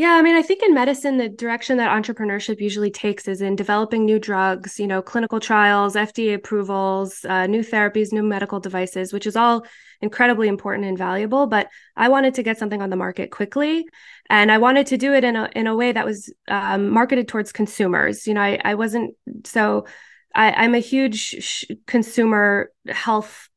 Yeah, I mean, I think in medicine, the direction that entrepreneurship usually takes is in developing new drugs, you know, clinical trials, FDA approvals, uh, new therapies, new medical devices, which is all incredibly important and valuable. But I wanted to get something on the market quickly, and I wanted to do it in a in a way that was um, marketed towards consumers. You know, I, I wasn't so. I, I'm a huge sh- consumer health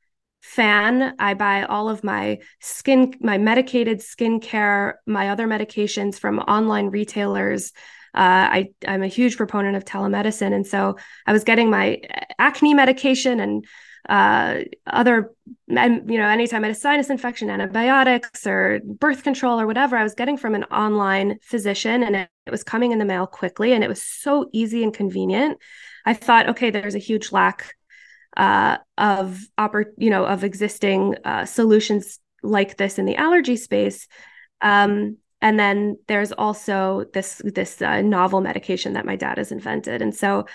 fan. I buy all of my skin, my medicated skincare, my other medications from online retailers. Uh, I, I'm a huge proponent of telemedicine. And so I was getting my acne medication and uh, other, you know, anytime I had a sinus infection, antibiotics or birth control or whatever, I was getting from an online physician and it, it was coming in the mail quickly and it was so easy and convenient. I thought, okay, there's a huge lack uh, of oppor- you know of existing uh, solutions like this in the allergy space. Um, and then there's also this this uh, novel medication that my dad has invented, and so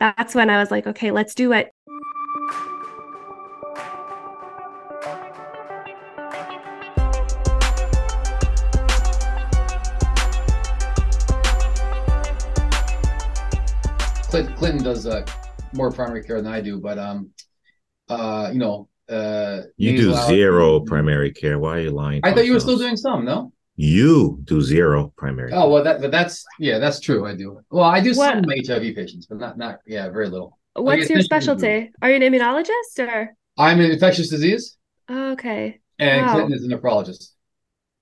that's when I was like, okay, let's do it. Clinton does uh, more primary care than I do, but um, uh, you know, uh, you do zero primary care. Why are you lying? I thought you were still doing some. No, you do zero primary. Oh well, that but that's yeah, that's true. I do. Well, I do what? some HIV patients, but not not yeah, very little. What's your specialty? Are you an immunologist or? I'm an infectious disease. Oh, okay. And wow. Clinton is a nephrologist.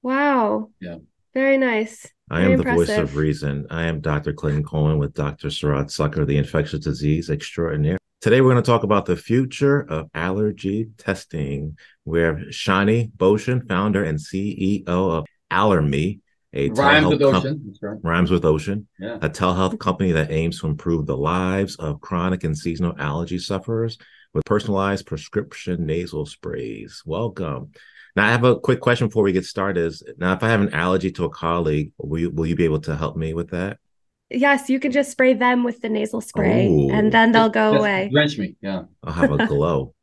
Wow. Yeah. Very nice. I am the voice of reason. I am Dr. Clinton Coleman with Dr. Sarat Sucker, the infectious disease extraordinaire. Today, we're going to talk about the future of allergy testing. We have Shani Bocian, founder and CEO of Allermi, a rhymes with ocean. Com- rhymes with ocean, yeah. a telehealth company that aims to improve the lives of chronic and seasonal allergy sufferers with personalized prescription nasal sprays. Welcome. Now, I have a quick question before we get started. Is now, if I have an allergy to a colleague, will you, will you be able to help me with that? Yes, you can just spray them with the nasal spray, Ooh. and then they'll go just away. Drench me, yeah. I'll have a glow.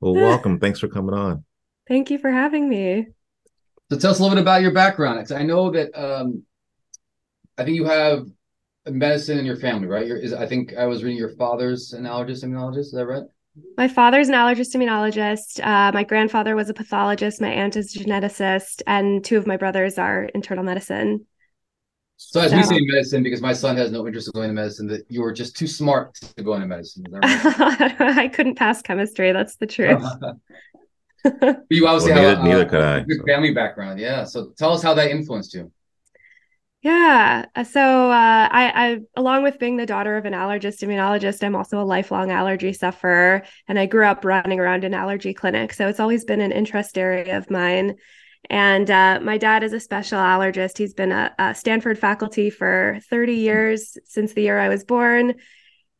well, welcome. Thanks for coming on. Thank you for having me. So, tell us a little bit about your background. I know that um, I think you have medicine in your family, right? Is, I think I was reading your father's an allergist, immunologist. Is that right? My father's an allergist immunologist. Uh, my grandfather was a pathologist. My aunt is a geneticist, and two of my brothers are internal medicine. So, as so. we say medicine, because my son has no interest in going to medicine, that you were just too smart to go into medicine. Right? I couldn't pass chemistry. That's the truth. you obviously well, have neither, a, neither could I, good so. family background. Yeah. So, tell us how that influenced you. Yeah. So uh, I, I, along with being the daughter of an allergist immunologist, I'm also a lifelong allergy sufferer, and I grew up running around an allergy clinic. So it's always been an interest area of mine. And uh, my dad is a special allergist. He's been a, a, Stanford faculty for 30 years since the year I was born,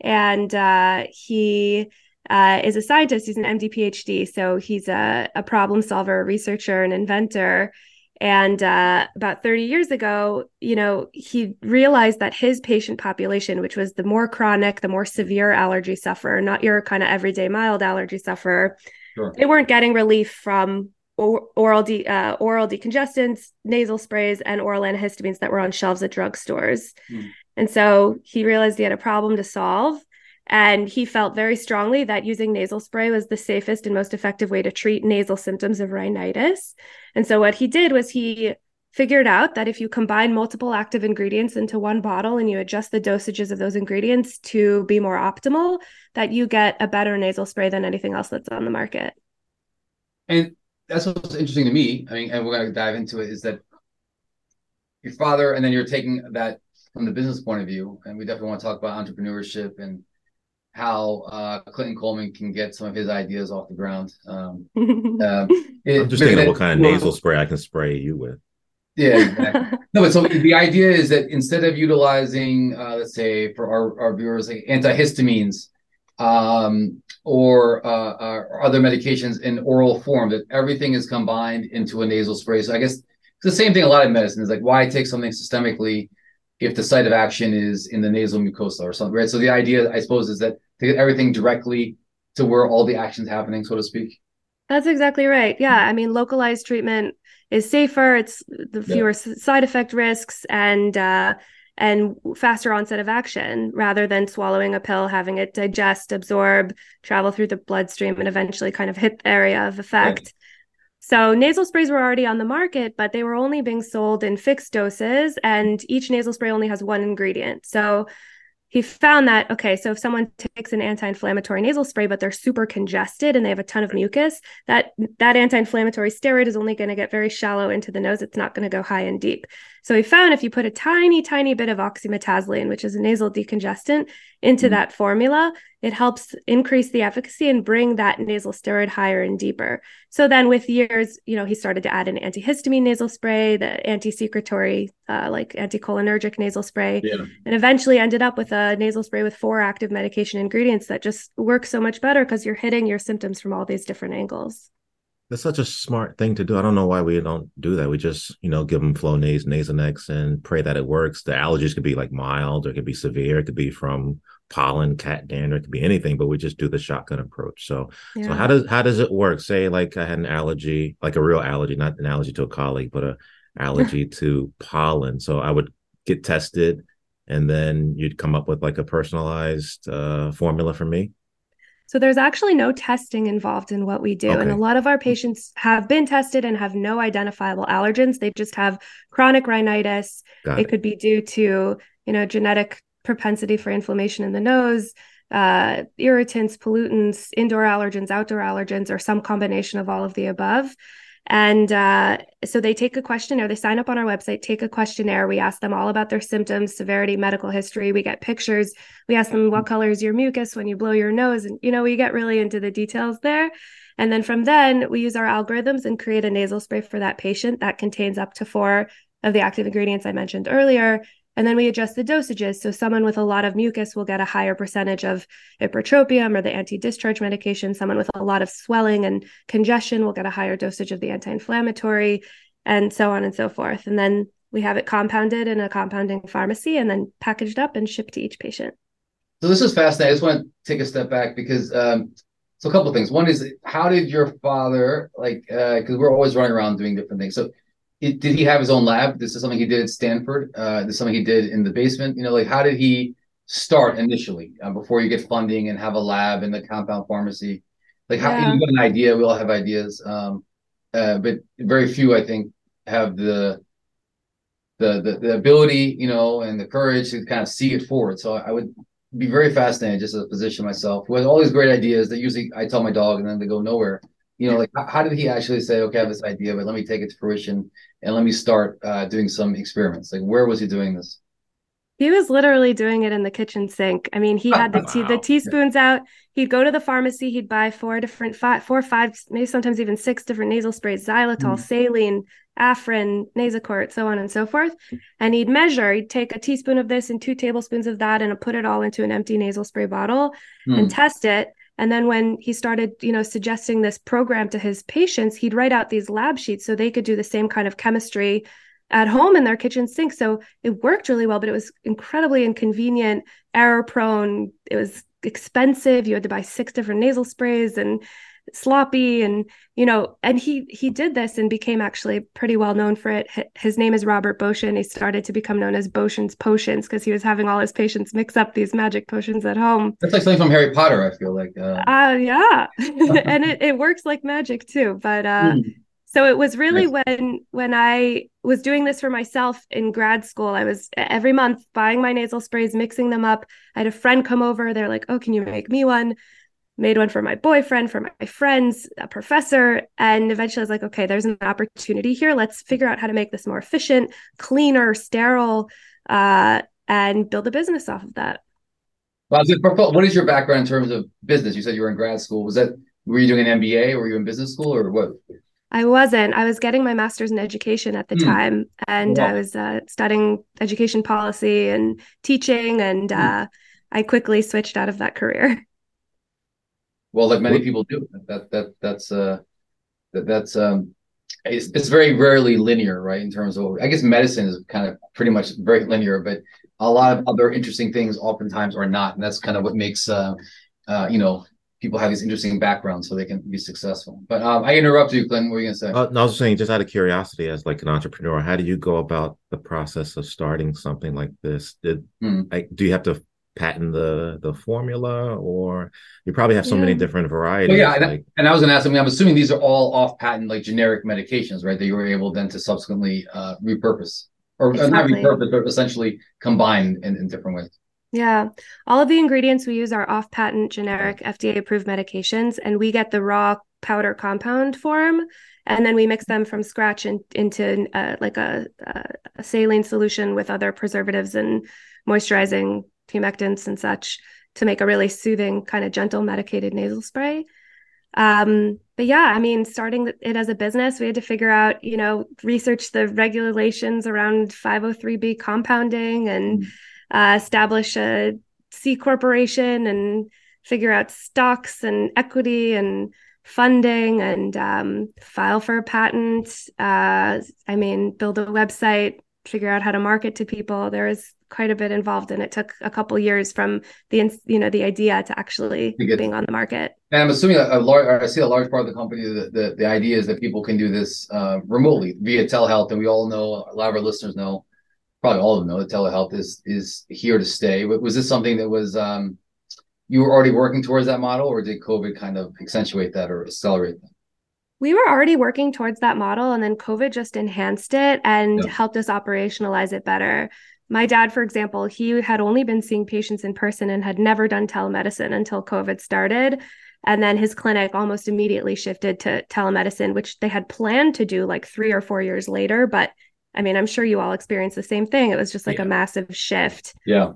and uh, he. Uh, is a scientist. He's an MD PhD. So he's a, a problem solver, a researcher, an inventor. And uh, about 30 years ago, you know, he realized that his patient population, which was the more chronic, the more severe allergy sufferer, not your kind of everyday mild allergy sufferer, sure. they weren't getting relief from oral de- uh, oral decongestants, nasal sprays, and oral antihistamines that were on shelves at drugstores. Mm. And so he realized he had a problem to solve. And he felt very strongly that using nasal spray was the safest and most effective way to treat nasal symptoms of rhinitis. And so what he did was he figured out that if you combine multiple active ingredients into one bottle and you adjust the dosages of those ingredients to be more optimal, that you get a better nasal spray than anything else that's on the market. And that's what's interesting to me. I mean, and we're going to dive into it is that your father, and then you're taking that from the business point of view. And we definitely want to talk about entrepreneurship and how uh, Clinton Coleman can get some of his ideas off the ground. Um, uh, it, I'm just thinking of what kind of nasal spray I can spray you with. Yeah, exactly. no, but so the idea is that instead of utilizing, uh, let's say, for our, our viewers, like antihistamines um, or, uh, or other medications in oral form, that everything is combined into a nasal spray. So I guess it's the same thing. A lot of medicine is like, why take something systemically if the site of action is in the nasal mucosa or something, right? So the idea, I suppose, is that to get everything directly to where all the action's happening, so to speak. That's exactly right. Yeah. I mean, localized treatment is safer. It's the fewer yeah. side effect risks and uh, and faster onset of action rather than swallowing a pill, having it digest, absorb, travel through the bloodstream, and eventually kind of hit the area of effect. Right. So nasal sprays were already on the market, but they were only being sold in fixed doses, and each nasal spray only has one ingredient. So he found that okay so if someone takes an anti-inflammatory nasal spray but they're super congested and they have a ton of mucus that that anti-inflammatory steroid is only going to get very shallow into the nose. It's not going to go high and deep so he found if you put a tiny tiny bit of oxymetazoline which is a nasal decongestant into mm-hmm. that formula it helps increase the efficacy and bring that nasal steroid higher and deeper so then with years you know he started to add an antihistamine nasal spray the anti-secretory uh, like anticholinergic nasal spray yeah. and eventually ended up with a nasal spray with four active medication ingredients that just work so much better because you're hitting your symptoms from all these different angles that's such a smart thing to do. I don't know why we don't do that. We just, you know, give them Flonase, Nasonex, and pray that it works. The allergies could be like mild, or it could be severe. It could be from pollen, cat dander, it could be anything. But we just do the shotgun approach. So, yeah. so how does how does it work? Say, like I had an allergy, like a real allergy, not an allergy to a colleague, but a allergy to pollen. So I would get tested, and then you'd come up with like a personalized uh, formula for me. So there's actually no testing involved in what we do. Okay. And a lot of our patients have been tested and have no identifiable allergens. They just have chronic rhinitis. It, it could be due to, you know, genetic propensity for inflammation in the nose, uh, irritants, pollutants, indoor allergens, outdoor allergens, or some combination of all of the above. And uh, so they take a questionnaire, they sign up on our website, take a questionnaire. We ask them all about their symptoms, severity, medical history. We get pictures. We ask them what color is your mucus when you blow your nose. And, you know, we get really into the details there. And then from then, we use our algorithms and create a nasal spray for that patient that contains up to four of the active ingredients I mentioned earlier. And then we adjust the dosages. So someone with a lot of mucus will get a higher percentage of ipratropium or the anti-discharge medication. Someone with a lot of swelling and congestion will get a higher dosage of the anti-inflammatory and so on and so forth. And then we have it compounded in a compounding pharmacy and then packaged up and shipped to each patient. So this is fascinating. I just want to take a step back because um, so a couple things. One is how did your father like because uh, we're always running around doing different things. So did he have his own lab? This is something he did at Stanford. Uh, this is something he did in the basement. You know, like how did he start initially uh, before you get funding and have a lab in the compound pharmacy? Like how yeah. you got an idea? We all have ideas, um, uh, but very few, I think, have the, the the the ability, you know, and the courage to kind of see it forward. So I would be very fascinated just as a physician myself with all these great ideas that usually I tell my dog and then they go nowhere you know, like how did he actually say, okay, I have this idea, but let me take it to fruition and let me start uh, doing some experiments? Like, where was he doing this? He was literally doing it in the kitchen sink. I mean, he had the tea, the teaspoons out. He'd go to the pharmacy. He'd buy four different, five, four, five, maybe sometimes even six different nasal sprays: xylitol, mm. saline, Afrin, Nasacort, so on and so forth. And he'd measure. He'd take a teaspoon of this and two tablespoons of that, and put it all into an empty nasal spray bottle mm. and test it. And then when he started, you know, suggesting this program to his patients, he'd write out these lab sheets so they could do the same kind of chemistry at home in their kitchen sink. So it worked really well, but it was incredibly inconvenient, error prone. It was expensive. You had to buy six different nasal sprays and sloppy and you know and he he did this and became actually pretty well known for it. His name is robert Bocian. He started to become known as Bocian's potions because he was having all his patients mix up these magic potions at home. That's like something from harry potter i feel like uh, uh yeah. And it, it works like magic too but uh mm. so it was really nice. when when i was doing this for myself in grad school i was every month buying my nasal sprays mixing them up. I had a friend come over. They're like oh can you make me one made one for my boyfriend, for my friends, a professor. And eventually I was like, okay, there's an opportunity here. Let's figure out how to make this more efficient, cleaner, sterile, uh, and build a business off of that. Well, what is your background in terms of business? You said you were in grad school. Was that, were you doing an MBA or were you in business school or what? I wasn't. I was getting my master's in education at the mm. time, and I was uh, studying education policy and teaching, and mm. uh, I quickly switched out of that career. Well, like many people do. That that that's uh that that's um it's, it's very rarely linear, right? In terms of I guess medicine is kind of pretty much very linear, but a lot of other interesting things oftentimes are not, and that's kind of what makes uh uh you know people have these interesting backgrounds so they can be successful. But um, I interrupted you, Clinton. What were you gonna say? Uh, no, I was saying, just out of curiosity, as like an entrepreneur, how do you go about the process of starting something like this? Did hmm. like do you have to patent the the formula, or you probably have so yeah. many different varieties? Well, yeah, and, like, and, I was gonna ask. I mean, I'm assuming these are all off patent, like generic medications, right? That you were able then to subsequently uh, repurpose, or exactly. not repurpose, but essentially combine in, in different ways. Yeah. All of the ingredients we use are off patent, generic, FDA approved medications, and we get the raw powder compound form. And then we mix them from scratch in, into uh, like a, a, saline solution with other preservatives and moisturizing humectants and such to make a really soothing, kind of gentle medicated nasal spray. Um, but yeah, I mean, starting it as a business, we had to figure out, you know, research the regulations around 503B compounding and. Mm uh, establish a C corporation and figure out stocks and equity and funding and um, file for a patent. Uh, I mean, build a website, figure out how to market to people. There is quite a bit involved, and it took a couple years from the you know the idea to actually being on the market. And I'm assuming a, a large, I see a large part of the company. The, the, the idea is that people can do this uh, remotely via telehealth, and we all know a lot of our listeners know probably all of them know that telehealth is is here to stay. Was this something that was um, you were already working towards that model, or did COVID kind of accentuate that or accelerate that? We were already working towards that model, and then COVID just enhanced it and helped us operationalize it better. My dad, for example, he had only been seeing patients in person and had never done telemedicine until COVID started. And then his clinic almost immediately shifted to telemedicine, which they had planned to do like three or four years later, but I mean, I'm sure you all experienced the same thing. It was just like yeah. a massive shift. Yeah.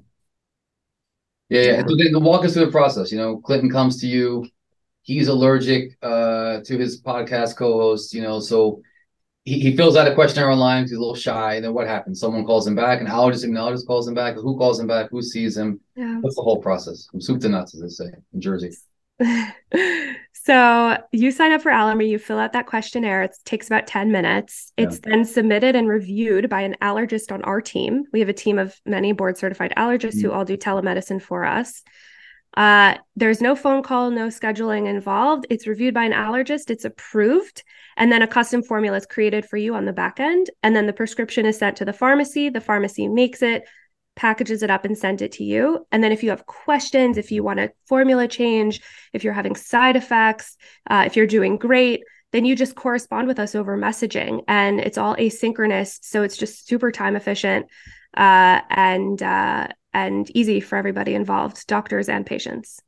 Yeah, yeah. So then walk us through the process. You know, Clinton comes to you. He's allergic uh, to his podcast co-host. You know, so he, he fills out a questionnaire online. He's a little shy. And then what happens? Someone calls him back. An allergist, immunologist calls him back. Who calls him back? Who sees him? Yeah. What's the whole process from soup to nuts, as they say in Jersey? so you sign up for Allermi, you fill out that questionnaire. It takes about 10 minutes. Yeah. It's then submitted and reviewed by an allergist on our team. We have a team of many board certified allergists mm-hmm. who all do telemedicine for us. Uh, there's no phone call, no scheduling involved. It's reviewed by an allergist, it's approved, and then a custom formula is created for you on the back end. And then the prescription is sent to the pharmacy. The pharmacy makes it, packages it up and sends it to you. And then if you have questions, if you want a formula change, if you're having side effects, uh, if you're doing great, then you just correspond with us over messaging and it's all asynchronous. So it's just super time efficient uh, and uh, and easy for everybody involved, doctors and patients.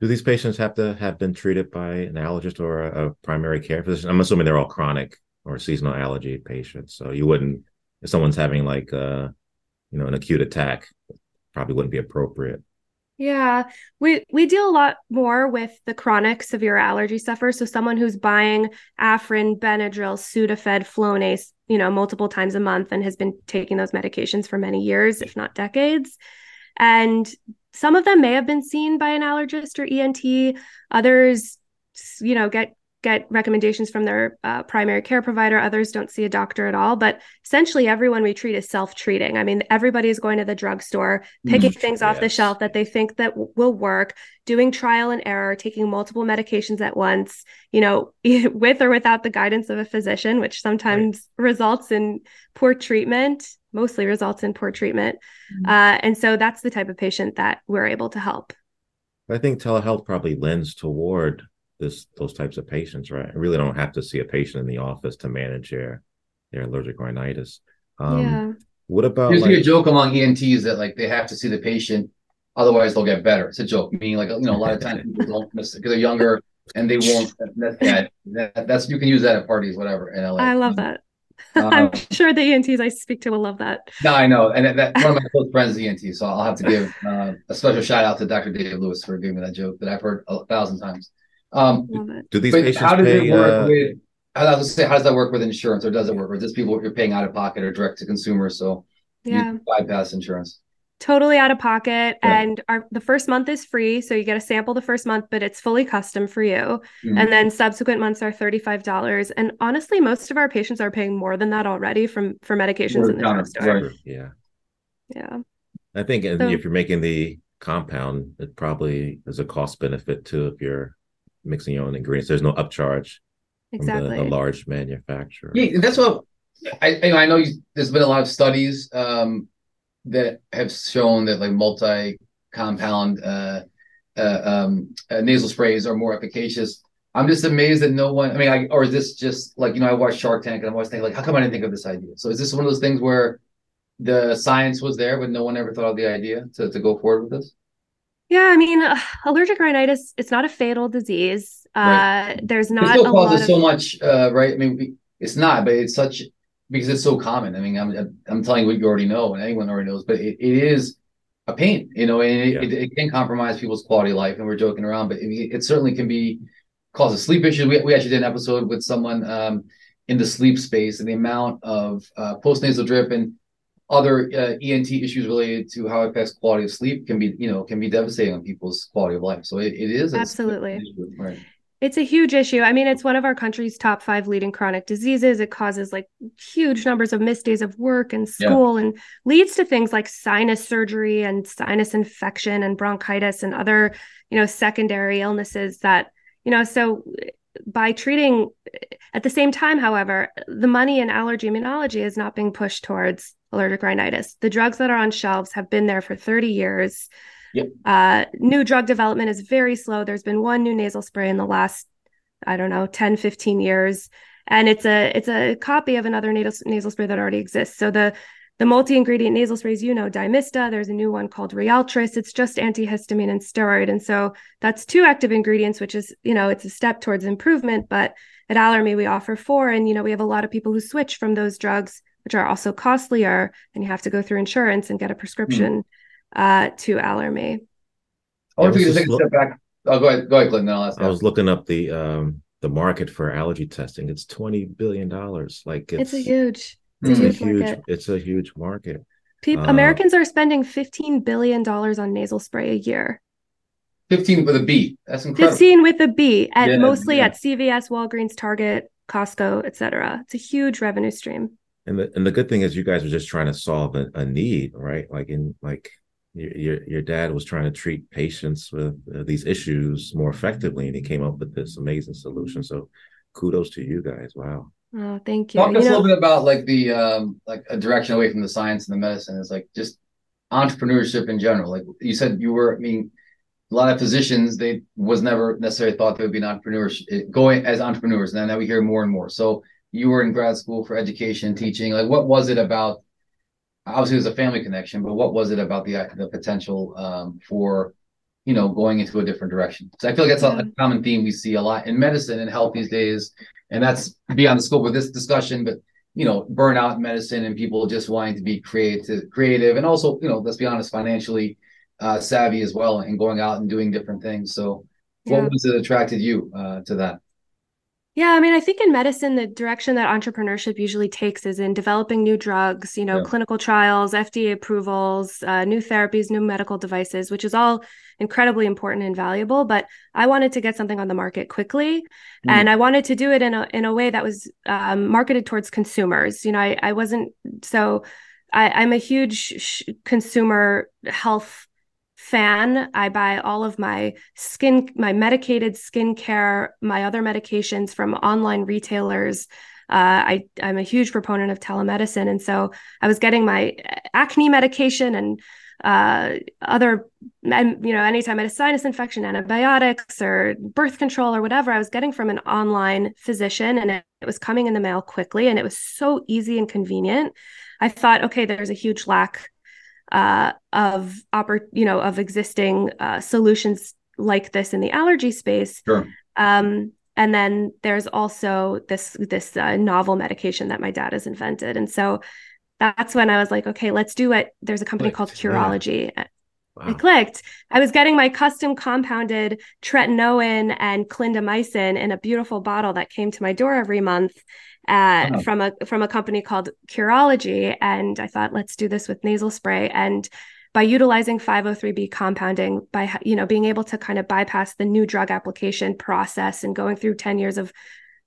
Do these patients have to have been treated by an allergist or a, a primary care physician? I'm assuming they're all chronic or seasonal allergy patients. So you wouldn't, if someone's having like uh, you know an acute attack probably wouldn't be appropriate yeah we we deal a lot more with the chronic severe allergy sufferers so someone who's buying afrin benadryl sudafed flonase you know multiple times a month and has been taking those medications for many years if not decades. And some of them may have been seen by an allergist or ent others you know get get recommendations from their uh, primary care provider. Others don't see a doctor at all. But essentially, everyone we treat is self treating. I mean, everybody is going to the drugstore, picking mm, things yes. off the shelf that they think that w- will work, doing trial and error, taking multiple medications at once, you know, with or without the guidance of a physician, which sometimes right. results in poor treatment, mostly results in poor treatment. Mm. Uh, and so that's the type of patient that we're able to help. I think telehealth probably lends toward this those types of patients, right? I really don't have to see a patient in the office to manage their their allergic rhinitis. Um, yeah. What about there's like, a joke among ENTs that like they have to see the patient, otherwise they'll get better. It's a joke. Meaning like you know a lot of times people don't miss because they're younger and they won't. That, that, that's you can use that at parties, whatever. In LA. I love that. Um, I'm sure the ENTs I speak to will love that. No, I know, and that, one of my close friends is ENT, so I'll have to give uh, a special shout out to Dr. David Lewis for giving me that joke that I've heard a thousand times. Um, Do these patients how does pay, it work uh, with? How does, say, how does that work with insurance, or does it work, or just this people you're paying out of pocket or direct to consumer? So yeah, bypass insurance. Totally out of pocket, yeah. and our the first month is free, so you get a sample the first month, but it's fully custom for you. Mm-hmm. And then subsequent months are thirty five dollars. And honestly, most of our patients are paying more than that already from for medications in the drugstore. Right. Yeah, yeah. I think so, if you're making the compound, it probably is a cost benefit too if you're mixing your own ingredients. There's no upcharge exactly. from the, the large manufacturer. Yeah, that's what I I know. You, there's been a lot of studies um, that have shown that like multi compound uh, uh, um, uh, nasal sprays are more efficacious. I'm just amazed that no one. I mean, I, or is this just like you know? I watched Shark Tank and I'm always thinking like, how come I didn't think of this idea? So is this one of those things where the science was there, but no one ever thought of the idea to to go forward with this? Yeah, I mean, uh, allergic rhinitis. It's not a fatal disease. Right. Uh, there's not. It still causes of... so much, uh, right? I mean, it's not, but it's such because it's so common. I mean, I'm I'm telling you what you already know, and anyone already knows, but it, it is a pain, you know, and it, yeah. it, it, can compromise people's quality of life. And we're joking around, but it, it certainly can be cause a sleep issue. We, we actually did an episode with someone um, in the sleep space and the amount of uh, postnasal drip and other uh, ENT issues related to how it affects quality of sleep can be, you know, can be devastating on people's quality of life. So it, it is absolutely right. It's a huge issue. I mean, it's one of our country's top five leading chronic diseases. It causes like huge numbers of missed days of work and school yeah. and leads to things like sinus surgery and sinus infection and bronchitis and other, you know, secondary illnesses that, you know, so by treating at the same time, however, the money in allergy immunology is not being pushed towards allergic rhinitis. The drugs that are on shelves have been there for 30 years. Yep. Uh, new drug development is very slow. There's been one new nasal spray in the last, I don't know, 10, 15 years. And it's a it's a copy of another nasal, nasal spray that already exists. So the the multi-ingredient nasal sprays, you know, Dymista, There's a new one called Ryaltris. It's just antihistamine and steroid, and so that's two active ingredients, which is, you know, it's a step towards improvement. But at Allermi, we offer four, and you know, we have a lot of people who switch from those drugs, which are also costlier, and you have to go through insurance and get a prescription. Mm uh, to Allermi. I want to take a step back. Oh, go ahead, go ahead, Glenn. I'll ask I was looking up the um, the market for allergy testing. It's twenty billion dollars. Like it's, it's, a huge, it's, a, huge, market. It's a huge market. People, uh, Americans are spending fifteen billion dollars on nasal spray a year. 15 with a B. That's incredible. 15 with a B at yeah, mostly yeah. at CVS, Walgreens, Target, Costco, etc. It's a huge revenue stream. And the and the good thing is you guys are just trying to solve a, a need, right? Like in like your your your dad was trying to treat patients with uh, these issues more effectively, and he came up with this amazing solution. So, kudos to you guys! Wow. Oh, thank you. Talk you us know, a little bit about like the um like a direction away from the science and the medicine. It's like just entrepreneurship in general. Like you said, you were. I mean, a lot of physicians they was never necessarily thought they would be an entrepreneur eh, going as entrepreneurs. And now we hear more and more. So you were in grad school for education, teaching. Like, what was it about obviously it was a family connection, but what was it about the the potential um, for you know going into a different direction? So I feel like that's yeah. a, a, common theme we see a lot in medicine and health these days, and that's beyond the scope of this discussion. But you know, burnout in medicine and people just wanting to be creative, creative, and also you know, let's be honest, financially uh, savvy as well, and going out and doing different things. So, yeah. what was it attracted you uh, to that? Yeah, I mean, I think in medicine, the direction that entrepreneurship usually takes is in developing new drugs, you know, yeah. clinical trials, FDA approvals, uh, new therapies, new medical devices, which is all incredibly important and valuable. But I wanted to get something on the market quickly, mm. and I wanted to do it in a in a way that was um, marketed towards consumers. You know, I, I wasn't so. I, I'm a huge sh- consumer health fan. I buy all of my skin, my medicated skincare, my other medications from online retailers. Uh, I, I'm a huge proponent of telemedicine. And so I was getting my acne medication and uh, other, you know, anytime I had a sinus infection, antibiotics or birth control or whatever, I was getting from an online physician and it, it was coming in the mail quickly and it was so easy and convenient. I thought, okay, there's a huge lack uh, of oppor- you know of existing uh, solutions like this in the allergy space. Sure. Um, and then there's also this this uh, novel medication that my dad has invented, and so that's when I was like, okay, let's do it. There's a company called Curology. Yeah. Wow. I clicked. I was getting my custom compounded tretinoin and clindamycin in a beautiful bottle that came to my door every month uh, wow. from a from a company called Curology, and I thought, let's do this with nasal spray. And by utilizing 503b compounding, by you know being able to kind of bypass the new drug application process and going through 10 years of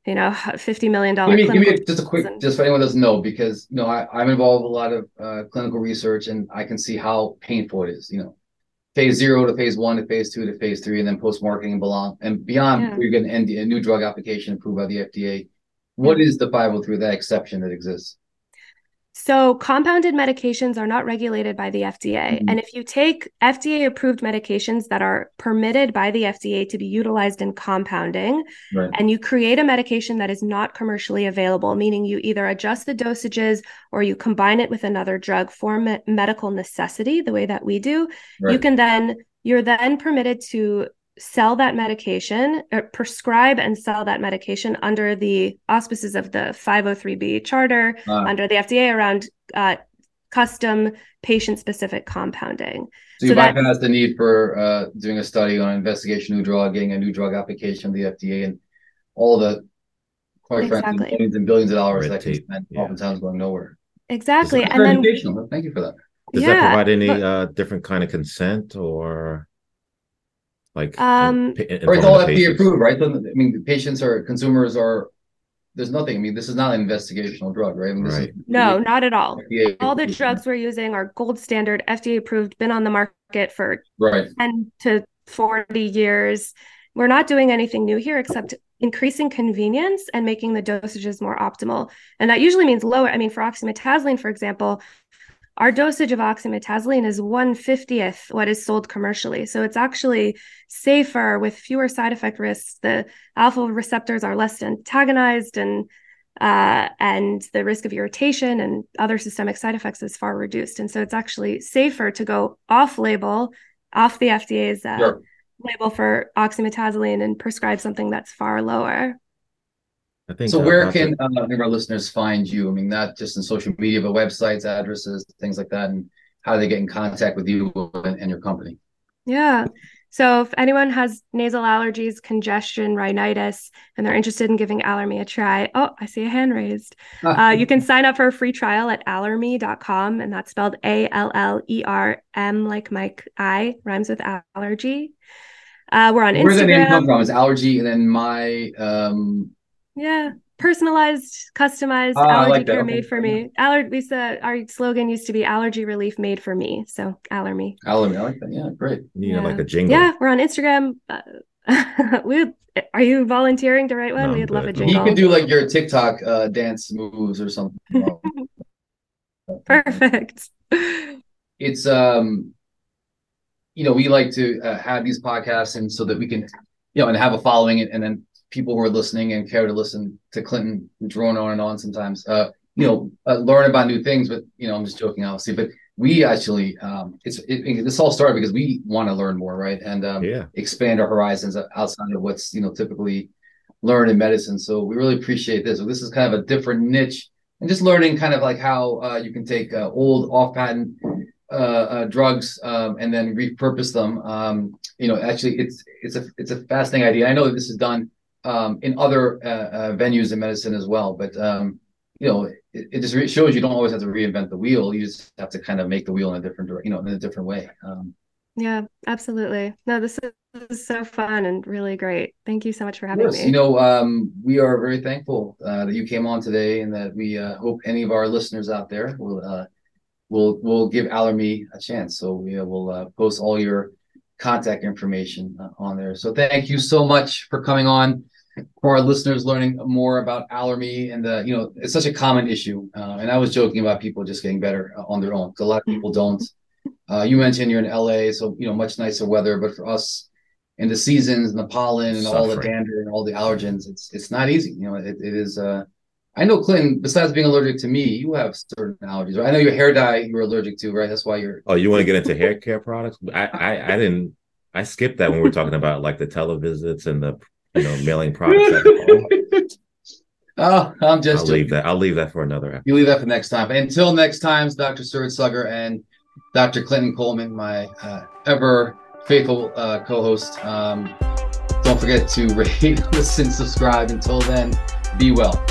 you know, fifty million dollar. Give, give me, just a quick, and, just for anyone doesn't know, because you know I, am involved with a lot of uh, clinical research, and I can see how painful it is. You know, phase zero to phase one to phase two to phase three, and then post marketing and belong and beyond. Yeah. We're going to a new drug application approved by the FDA. What is the 503 that exception that exists? So, compounded medications are not regulated by the FDA. Mhm. And if you take FDA approved medications that are permitted by the FDA to be utilized in compounding, Right. and you create a medication that is not commercially available, meaning you either adjust the dosages or you combine it with another drug for me- medical necessity, the way that we do, you can then, you're then permitted to sell that medication or prescribe and sell that medication under the auspices of the 503B charter Uh, under the FDA around uh, custom patient specific compounding. so you so that- bypass the need for uh, doing a study on investigation new drug, getting a new drug application with the FDA, and all the quite frankly Exactly. millions and billions of dollars Red that can tape, spend yeah. oftentimes going nowhere. Exactly. And then, educational. Thank you for that. Does yeah, that provide any but- uh different kind of consent or like Um, in- in- Right, it's all FDA approved, right? So, I mean, the patients or consumers are. There's nothing. I mean, this is not an investigational drug, right? I mean, Right. is no, not at all. FDA All the drugs we're using are gold standard, FDA approved, been on the market for Right. 10 to 40 years. We're not doing anything new here except increasing convenience and making the dosages more optimal. And that usually means lower. I mean, for oxymetazoline, for example, our dosage of oxymetazoline is 150th what is sold commercially. So it's actually safer with fewer side effect risks. The alpha receptors are less antagonized and uh, and the risk of irritation and other systemic side effects is far reduced. And so it's actually safer to go off label, off the FDA's uh, Sure. label for oxymetazoline and prescribe something that's far lower. I think So uh, where can uh, any of our listeners find you? I mean, not just in social media, but websites, addresses, things like that, and how do they get in contact with you and, and your company? Yeah. So if anyone has nasal allergies, congestion, rhinitis, and they're interested in giving Allermi a try, oh, I see a hand raised. Uh, you can sign up for a free trial at allermi.com, and that's spelled A L L E R M like Mike I, rhymes with allergy. Uh, we're on Where does the name come from? Is allergy and then my um Yeah. Personalized, customized Ah, allergy like care Okay. made for me. Aller- we said our slogan used to be allergy relief made for me. So Allermi. allergy? I like that. Yeah, great. you Yeah. know, like a jingle. Yeah, we're on Instagram. Uh, we would, are you volunteering to write one? No, We'd I'm love a good. He jingle. could do like your TikTok uh, dance moves or something. Perfect. it's um you know we like to uh, have these podcasts and so that we can you know and have a following and, and then people who are listening and care to listen to clinton drone on and on sometimes uh you know uh, learn about new things but you know i'm just joking obviously but we actually um it's it, it- this all started because we want to learn more right and um Yeah. expand our horizons outside of what's you know typically learned in medicine so we really appreciate this so this is kind of a different niche and just learning kind of like how uh, you can take uh, old off patent uh, uh, drugs um, and then repurpose them. Um, you know, actually, it's it's a it's a fascinating idea. I know that this is done um, in other uh, uh, venues in medicine as well, but um, you know, it, it just re- shows you don't always have to reinvent the wheel. You just have to kind of make the wheel in a different, you know, in a different way. Um, Yeah, absolutely. No, this is, this is so fun and really great. Thank you so much for having Yes, me. you know, um, we are very thankful uh, that you came on today, and that we uh, hope any of our listeners out there will uh, will will give Allermi a chance. So we uh, will uh, post all your contact information uh, on there. So thank you so much for coming on. For our listeners learning more about Allermi and the, you know, it's such a common issue. Uh, and I was joking about people just getting better uh, on their own. 'cause a lot of people don't. Uh, you mentioned you're in LA, so you know much nicer weather, but for us in the seasons and the pollen and all the dander and all the allergens, it's it's not easy. You know, it, it is. Uh, I know, Clinton. Besides being allergic to me, you have certain allergies. Right? I know your hair dye you're allergic to, right? That's why you're. Oh, you want to get into hair care products? I, I, I didn't. I skipped that when we were talking about like the televisits and the you know mailing products. at oh, I'm just. I'll joking. leave that. I'll leave that for another episode. You leave that for next time. Until next time, Dr. Stuart Slugger and Dr. Clinton Coleman, my uh, ever faithful uh, co-host. Um, don't forget to rate, listen, subscribe. Until then, be well.